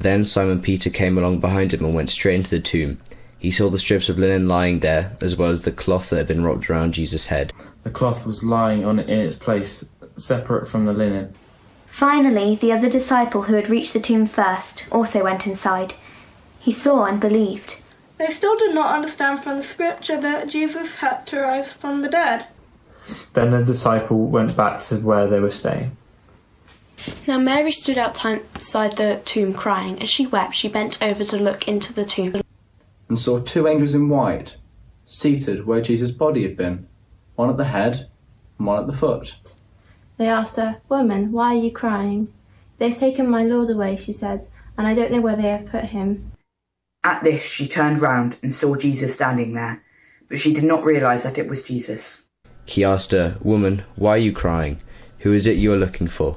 Then Simon Peter came along behind him and went straight into the tomb. He saw the strips of linen lying there, as well as the cloth that had been wrapped around Jesus' head. The cloth was lying on in its place, separate from the linen. Finally, the other disciple who had reached the tomb first also went inside. He saw and believed. They still did not understand from the scripture that Jesus had to rise from the dead. Then the disciple went back to where they were staying. Now Mary stood outside the tomb crying. As she wept, she bent over to look into the tomb. And saw two angels in white, seated where Jesus' body had been, one at the head and one at the foot. They asked her, Woman, why are you crying? They've taken my Lord away, she said, and I don't know where they have put him. At this, she turned round and saw Jesus standing there, but she did not realize that it was Jesus. He asked her, Woman, why are you crying? Who is it you are looking for?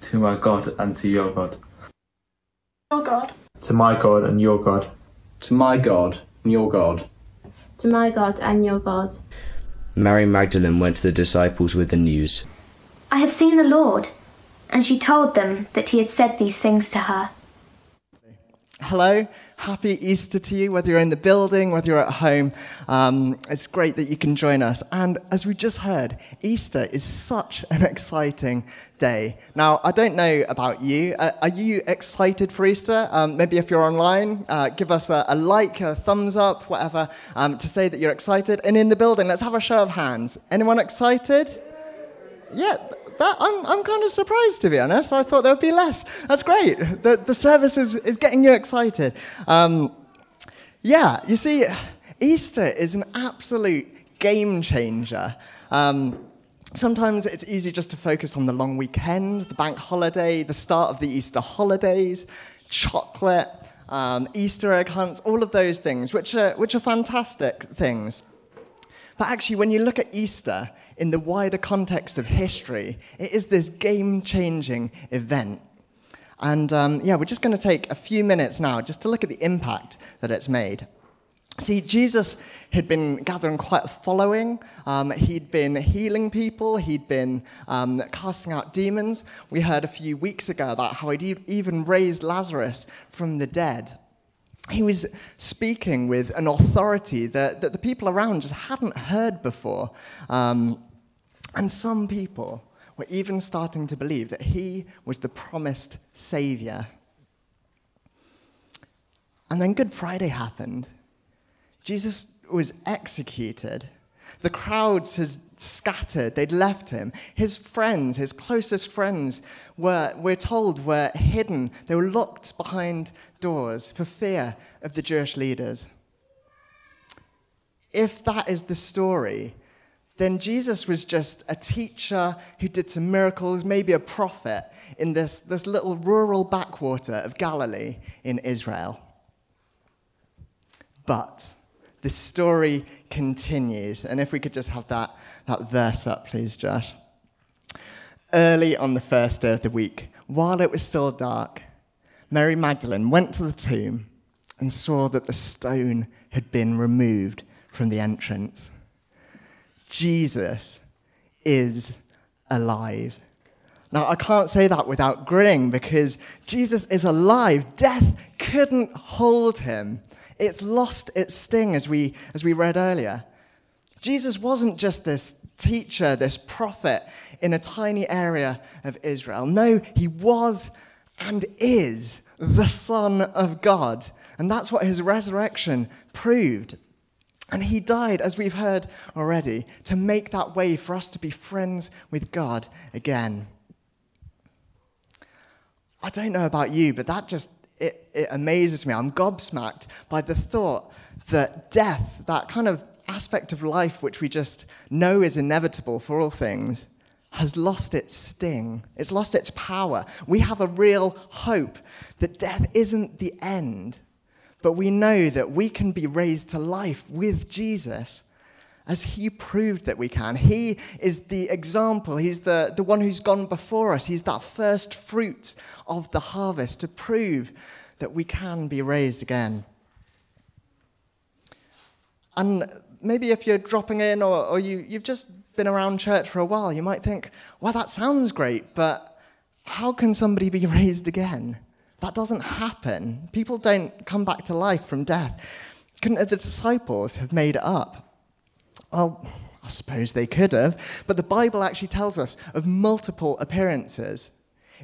To my God and to your God. Your God. To my God and your God. To my God and your God. To my God and your God. Mary Magdalene went to the disciples with the news. I have seen the Lord. And she told them that he had said these things to her. Hello, happy Easter to you, whether you're in the building, whether you're at home. Um, it's great that you can join us. And as we just heard, Easter is such an exciting day. Now, I don't know about you. Uh, are you excited for Easter? Um, maybe if you're online, uh, give us a, a, like, a thumbs up, whatever, um, to say that you're excited. And in the building, let's have a show of hands. Anyone excited? Yeah, that, I'm, I'm kind of surprised, to be honest. I thought there would be less. That's great. The, the service is, is getting you excited. Um, yeah, you see, Easter is an absolute game changer. Um, sometimes it's easy just to focus on the long weekend, the bank holiday, the start of the Easter holidays, chocolate, um, Easter egg hunts, all of those things, which are, which are fantastic things. But actually, when you look at Easter, in the wider context of history, it is this game changing event. And um, yeah, we're just going to take a few minutes now just to look at the impact that it's made. See, Jesus had been gathering quite a following. Um, he'd been healing people, he'd been um, casting out demons. We heard a few weeks ago about how he'd even raised Lazarus from the dead. He was speaking with an authority that, that the people around just hadn't heard before. Um, and some people were even starting to believe that he was the promised Savior. And then Good Friday happened. Jesus was executed. The crowds had scattered, they'd left him. His friends, his closest friends, were, we're told, were hidden. They were locked behind doors for fear of the Jewish leaders. If that is the story, then Jesus was just a teacher who did some miracles, maybe a prophet in this, this little rural backwater of Galilee in Israel. But the story continues. And if we could just have that, that verse up, please, Josh. Early on the first day of the week, while it was still dark, Mary Magdalene went to the tomb and saw that the stone had been removed from the entrance. Jesus is alive. Now, I can't say that without grinning because Jesus is alive. Death couldn't hold him. It's lost its sting, as we, as we read earlier. Jesus wasn't just this teacher, this prophet in a tiny area of Israel. No, he was and is the Son of God. And that's what his resurrection proved. And he died, as we've heard already, to make that way for us to be friends with God again. I don't know about you, but that just it, it amazes me. I'm gobsmacked by the thought that death, that kind of aspect of life which we just know is inevitable for all things, has lost its sting. It's lost its power. We have a real hope that death isn't the end, but we know that we can be raised to life with Jesus as he proved that we can. He is the example, he's the, the one who's gone before us. He's that first fruits of the harvest to prove that we can be raised again. And maybe if you're dropping in or, or you, you've just been around church for a while, you might think, well, that sounds great, but how can somebody be raised again? That doesn't happen. People don't come back to life from death. Couldn't the disciples have made it up? Well, I suppose they could have, but the Bible actually tells us of multiple appearances.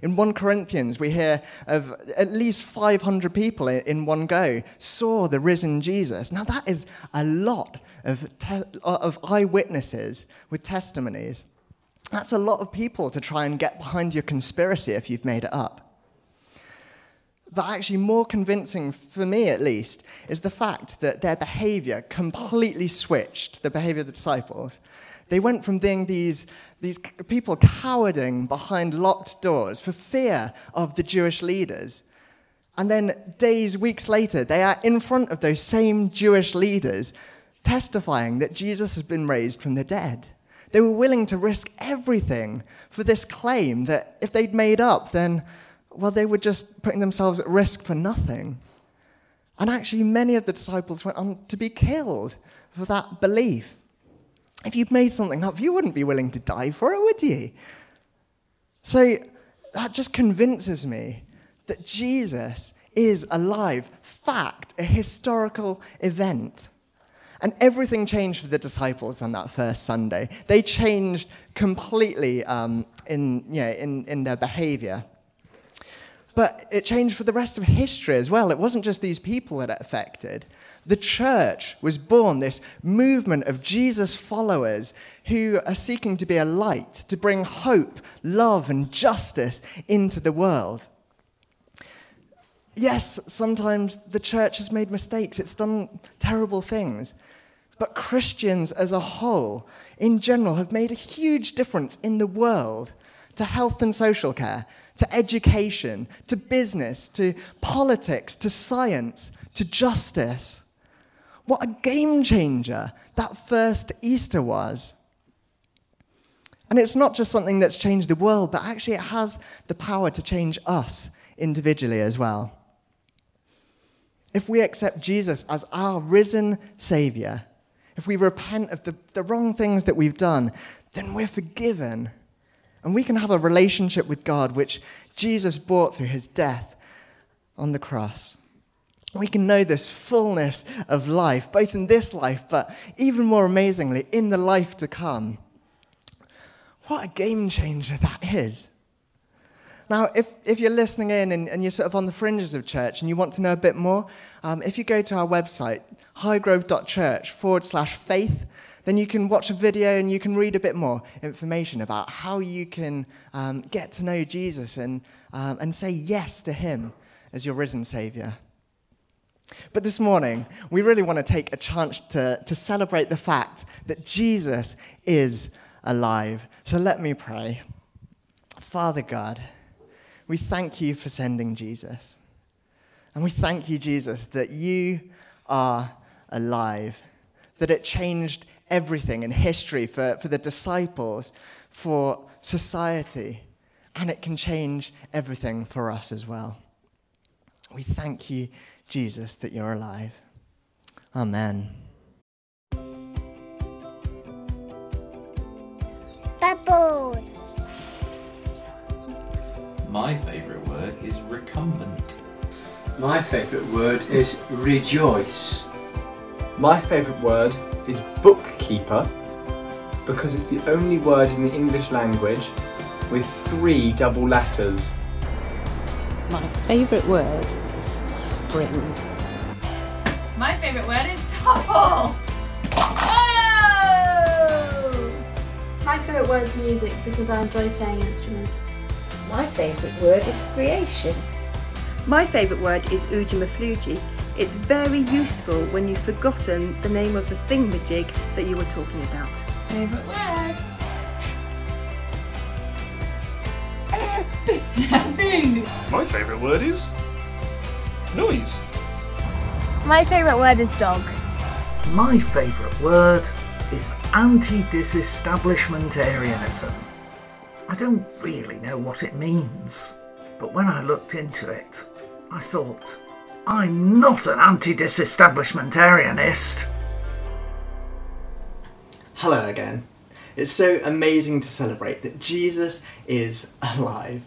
In 1 Corinthians, we hear of at least 500 people in one go saw the risen Jesus. Now, that is a lot of, te- uh, of eyewitnesses with testimonies. That's a lot of people to try and get behind your conspiracy if you've made it up. But actually, more convincing, for me at least, is the fact that their behavior completely switched, the behavior of the disciples. They went from being these, these people cowering behind locked doors for fear of the Jewish leaders. And then, days, weeks later, they are in front of those same Jewish leaders testifying that Jesus has been raised from the dead. They were willing to risk everything for this claim that if they'd made up, then, well, they were just putting themselves at risk for nothing. And actually, many of the disciples went on to be killed for that belief. If you'd made something up, you wouldn't be willing to die for it, would you? So that just convinces me that Jesus is alive. Fact, a historical event. And everything changed for the disciples on that first Sunday. They changed completely um, in, you know, in, in their behavior. But it changed for the rest of history as well. It wasn't just these people that it affected the church was born, this movement of Jesus followers who are seeking to be a light, to bring hope, love, and justice into the world. Yes, sometimes the church has made mistakes, it's done terrible things. But Christians as a whole, in general, have made a huge difference in the world to health and social care, to education, to business, to politics, to science, to justice. What a game changer that first Easter was. And it's not just something that's changed the world, but actually it has the power to change us individually as well. If we accept Jesus as our risen Savior, if we repent of the, the wrong things that we've done, then we're forgiven. And we can have a relationship with God, which Jesus bought through his death on the cross we can know this fullness of life, both in this life, but even more amazingly, in the life to come. What a game changer that is. Now, if, if you're listening in and, and you're sort of on the fringes of church and you want to know a bit more, um, if you go to our website, highgrove.church forward slash faith, then you can watch a video and you can read a bit more information about how you can um, get to know Jesus and, um, and say yes to him as your risen Savior. But this morning, we really want to take a chance to, to celebrate the fact that Jesus is alive. So let me pray. Father God, we thank you for sending Jesus. And we thank you, Jesus, that you are alive, that it changed everything in history for, for the disciples, for society, and it can change everything for us as well. We thank you Jesus, that you're alive. Amen. Bubbles. My favourite word is recumbent. My favourite word is rejoice. My favourite word is bookkeeper because it's the only word in the English language with three double letters. My favourite word is spring My favourite word is topple. Oh! My favourite word is music because I enjoy playing instruments. My favourite word is creation. My favourite word is Ujimafluji. It's very useful when you've forgotten the name of the thingamajig that you were talking about. Favourite word? Bing. My favourite word is noise. My favourite word is dog. My favourite word is anti disestablishmentarianism. I don't really know what it means, but when I looked into it, I thought, I'm not an anti disestablishmentarianist. Hello again. It's so amazing to celebrate that Jesus is alive.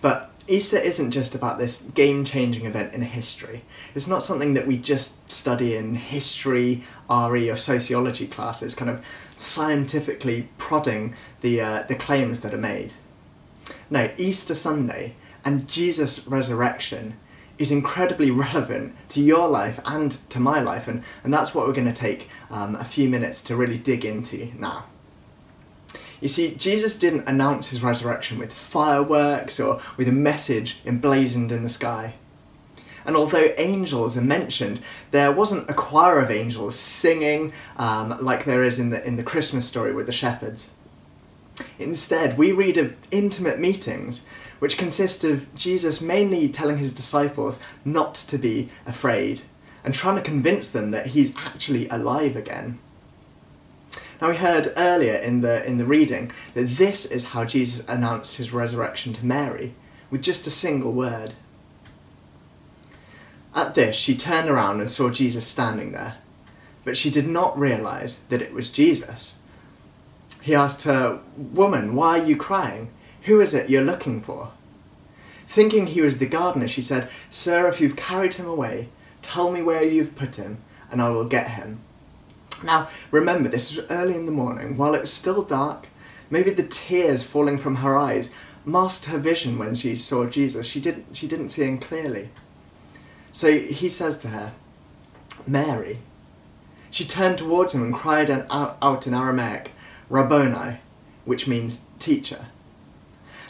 But Easter isn't just about this game changing event in history. It's not something that we just study in history, RE, or sociology classes, kind of scientifically prodding the, uh, the claims that are made. No, Easter Sunday and Jesus' resurrection is incredibly relevant to your life and to my life, and, and that's what we're going to take um, a few minutes to really dig into now. You see, Jesus didn't announce his resurrection with fireworks or with a message emblazoned in the sky. And although angels are mentioned, there wasn't a choir of angels singing um, like there is in the, in the Christmas story with the shepherds. Instead, we read of intimate meetings which consists of Jesus mainly telling his disciples not to be afraid and trying to convince them that he's actually alive again. Now we heard earlier in the in the reading that this is how Jesus announced his resurrection to Mary with just a single word. At this, she turned around and saw Jesus standing there, but she did not realize that it was Jesus. He asked her, Woman, why are you crying? Who is it you're looking for? Thinking he was the gardener, she said, Sir, if you've carried him away, tell me where you've put him, and I will get him. Now, remember, this was early in the morning, while it was still dark. Maybe the tears falling from her eyes masked her vision when she saw Jesus. She didn't, she didn't see him clearly. So he says to her, Mary. She turned towards him and cried out in Aramaic, Rabboni, which means teacher.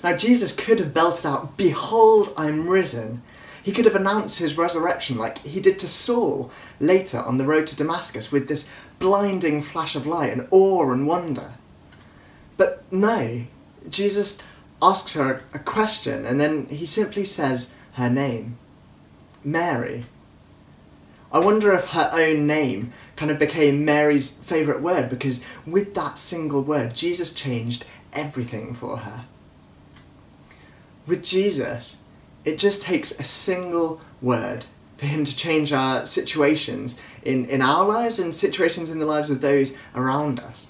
Now, Jesus could have belted out, Behold, I'm risen. He could have announced his resurrection like he did to Saul later on the road to Damascus with this blinding flash of light and awe and wonder. But no, Jesus asks her a question and then he simply says her name Mary. I wonder if her own name kind of became Mary's favourite word because with that single word, Jesus changed everything for her. With Jesus, it just takes a single word for him to change our situations in, in our lives and situations in the lives of those around us.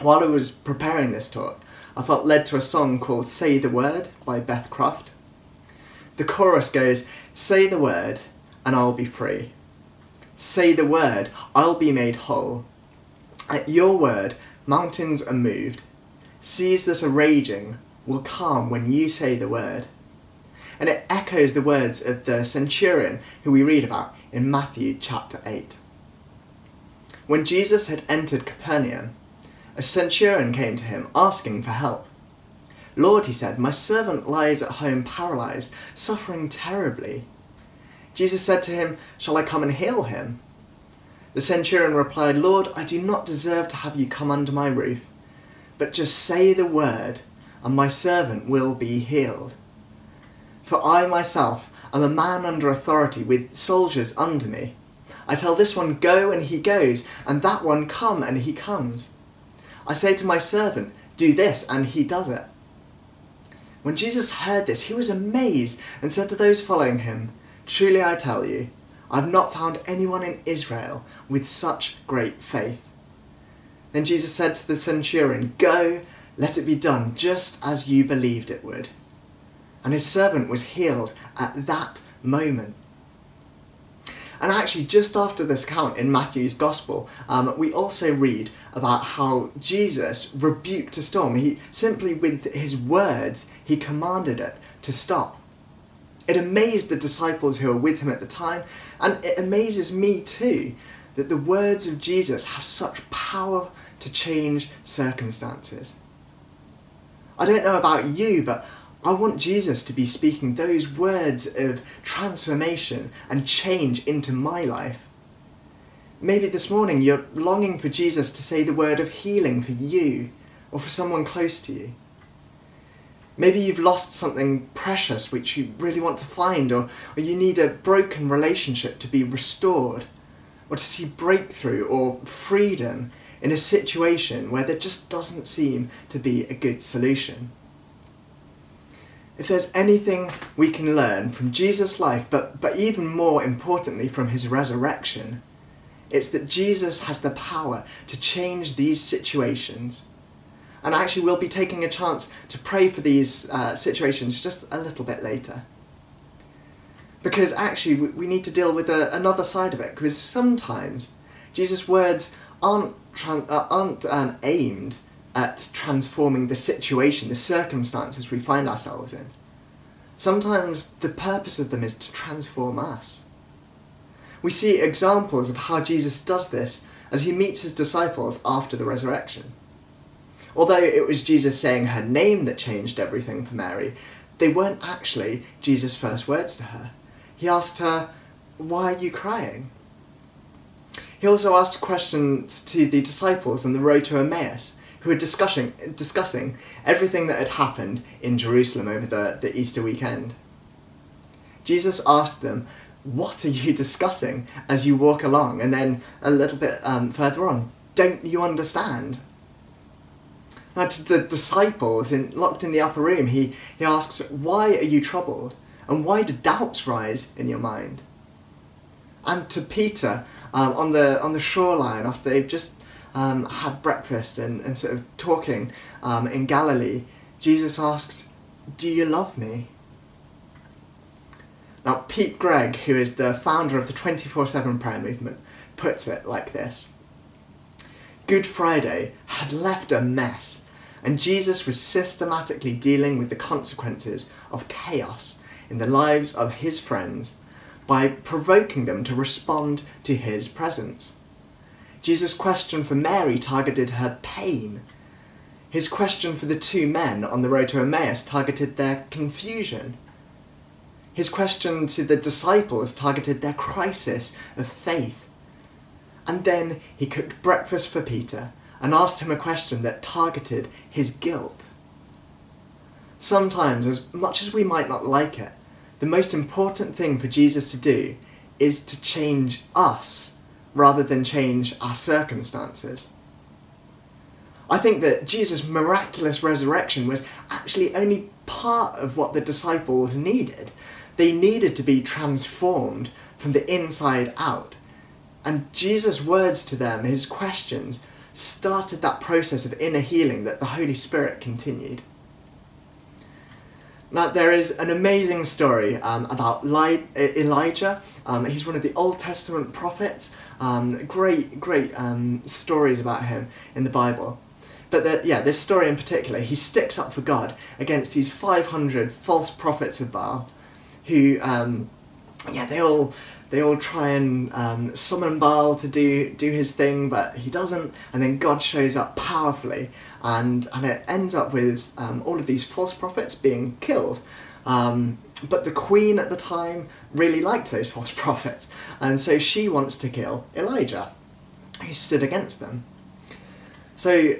While I was preparing this talk, I felt led to a song called Say the Word by Beth Croft. The chorus goes, Say the word, and I'll be free. Say the word, I'll be made whole. At your word, mountains are moved. Seas that are raging will calm when you say the word. And it echoes the words of the centurion who we read about in Matthew chapter 8. When Jesus had entered Capernaum, a centurion came to him asking for help. Lord, he said, my servant lies at home paralyzed, suffering terribly. Jesus said to him, Shall I come and heal him? The centurion replied, Lord, I do not deserve to have you come under my roof, but just say the word, and my servant will be healed. For I myself am a man under authority with soldiers under me. I tell this one, Go, and he goes, and that one, Come, and he comes. I say to my servant, Do this, and he does it. When Jesus heard this, he was amazed and said to those following him, Truly I tell you, I have not found anyone in Israel with such great faith. Then Jesus said to the centurion, Go, let it be done just as you believed it would. And his servant was healed at that moment. And actually, just after this account in Matthew's Gospel, um, we also read about how Jesus rebuked a storm. He simply, with his words, he commanded it to stop. It amazed the disciples who were with him at the time, and it amazes me too that the words of Jesus have such power to change circumstances. I don't know about you, but I want Jesus to be speaking those words of transformation and change into my life. Maybe this morning you're longing for Jesus to say the word of healing for you or for someone close to you. Maybe you've lost something precious which you really want to find, or, or you need a broken relationship to be restored, or to see breakthrough or freedom in a situation where there just doesn't seem to be a good solution. If there's anything we can learn from Jesus' life, but, but even more importantly from his resurrection, it's that Jesus has the power to change these situations. And actually, we'll be taking a chance to pray for these uh, situations just a little bit later. Because actually, we, need to deal with a, another side of it, because sometimes Jesus' words aren't, tran- uh, aren't um, aimed at transforming the situation, the circumstances we find ourselves in. Sometimes the purpose of them is to transform us. We see examples of how Jesus does this as he meets his disciples after the resurrection. Although it was Jesus saying her name that changed everything for Mary, they weren't actually Jesus' first words to her. He asked her, Why are you crying? He also asked questions to the disciples on the road to Emmaus, who were discussing, discussing everything that had happened in Jerusalem over the, the Easter weekend. Jesus asked them, What are you discussing as you walk along? And then a little bit um, further on, Don't you understand? Now, to the disciples in, locked in the upper room, he, he asks, Why are you troubled? And why do doubts rise in your mind? And to Peter um, on, the, on the shoreline after they've just um, had breakfast and, and sort of talking um, in Galilee, Jesus asks, Do you love me? Now, Pete Greig, who is the founder of the 24 7 prayer movement, puts it like this Good Friday had left a mess, and Jesus was systematically dealing with the consequences of chaos in the lives of his friends by provoking them to respond to his presence. Jesus' question for Mary targeted her pain. His question for the two men on the road to Emmaus targeted their confusion. His question to the disciples targeted their crisis of faith. And then he cooked breakfast for Peter and asked him a question that targeted his guilt. Sometimes, as much as we might not like it, the most important thing for Jesus to do is to change us rather than change our circumstances. I think that Jesus' miraculous resurrection was actually only part of what the disciples needed. They needed to be transformed from the inside out. And Jesus' words to them, his questions, started that process of inner healing that the Holy Spirit continued. Now, there is an amazing story um, about Li- Elijah. Um, he's one of the Old Testament prophets. Um, great, great um, stories about him in the Bible. But the, yeah, this story in particular, he sticks up for God against these 500 false prophets of Baal who, um, yeah, they all they all try and um, summon Baal to do do his thing, but he doesn't. And then God shows up powerfully, and and it ends up with um, all of these false prophets being killed. Um, but the queen at the time really liked those false prophets, and so she wants to kill Elijah, who stood against them. So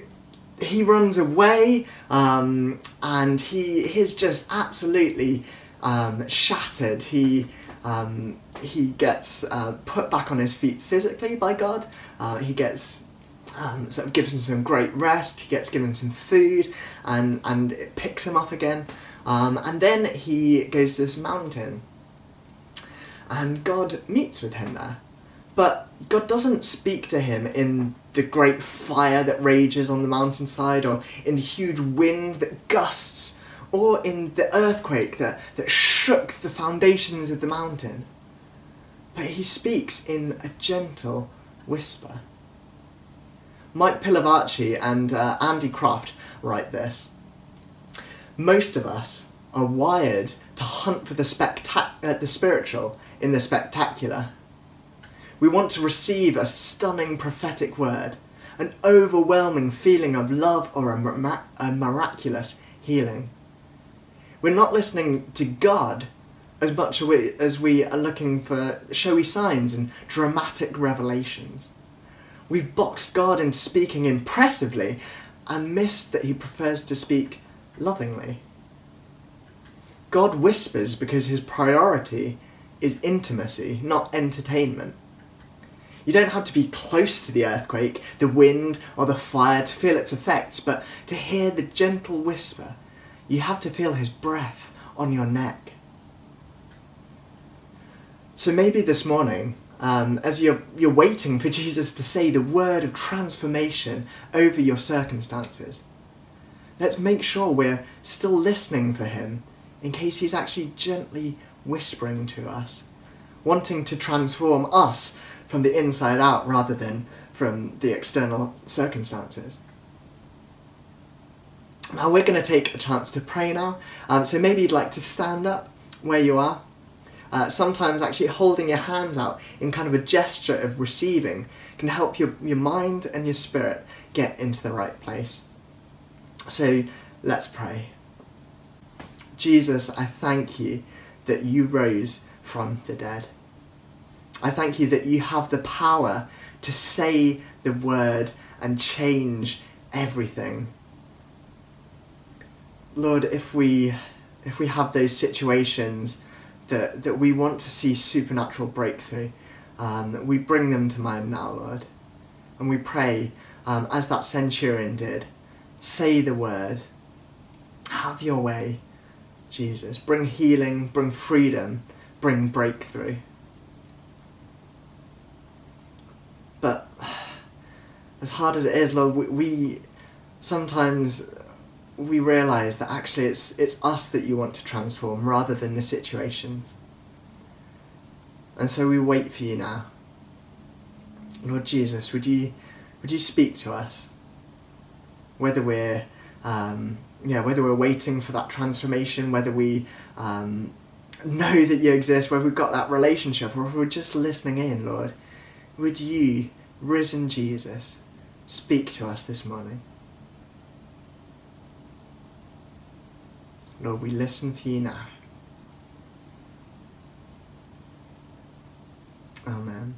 he runs away, um, and he he's just absolutely um, shattered. He um, he gets uh, put back on his feet physically by God. Uh, he gets um, sort of gives him some great rest. He gets given some food, and and it picks him up again. Um, and then he goes to this mountain, and God meets with him there. But God doesn't speak to him in the great fire that rages on the mountainside, or in the huge wind that gusts or in the earthquake that, that shook the foundations of the mountain. But he speaks in a gentle whisper. Mike Pilavachi and uh, Andy Croft write this. Most of us are wired to hunt for the, spectac- uh, the spiritual in the spectacular. We want to receive a stunning prophetic word, an overwhelming feeling of love or a, mira- a miraculous healing. We're not listening to God as much as we, are looking for showy signs and dramatic revelations. We've boxed God into speaking impressively and missed that he prefers to speak lovingly. God whispers because his priority is intimacy, not entertainment. You don't have to be close to the earthquake, the wind, or the fire to feel its effects, but to hear the gentle whisper, you have to feel his breath on your neck. So maybe this morning, um, as you're, you're waiting for Jesus to say the word of transformation over your circumstances, let's make sure we're still listening for him in case he's actually gently whispering to us, wanting to transform us from the inside out rather than from the external circumstances. Now we're going to take a chance to pray now. Um, so maybe you'd like to stand up where you are. Uh, sometimes actually holding your hands out in kind of a gesture of receiving can help your, your mind and your spirit get into the right place. So let's pray. Jesus, I thank you that you rose from the dead. I thank you that you have the power to say the word and change everything. Lord, if we if we have those situations that that we want to see supernatural breakthrough, um, we bring them to mind now, Lord, and we pray um, as that centurion did. Say the word. Have your way, Jesus. Bring healing, bring freedom, bring breakthrough. But as hard as it is, Lord, we, we sometimes we realize that actually it's it's us that you want to transform rather than the situations. And so we wait for you now. Lord Jesus, would you would you speak to us? Whether we're um, yeah, whether we're waiting for that transformation, whether we um, know that you exist, whether we've got that relationship, or if we're just listening in, Lord, would you, risen Jesus, speak to us this morning? Lord, we listen for you now. Amen.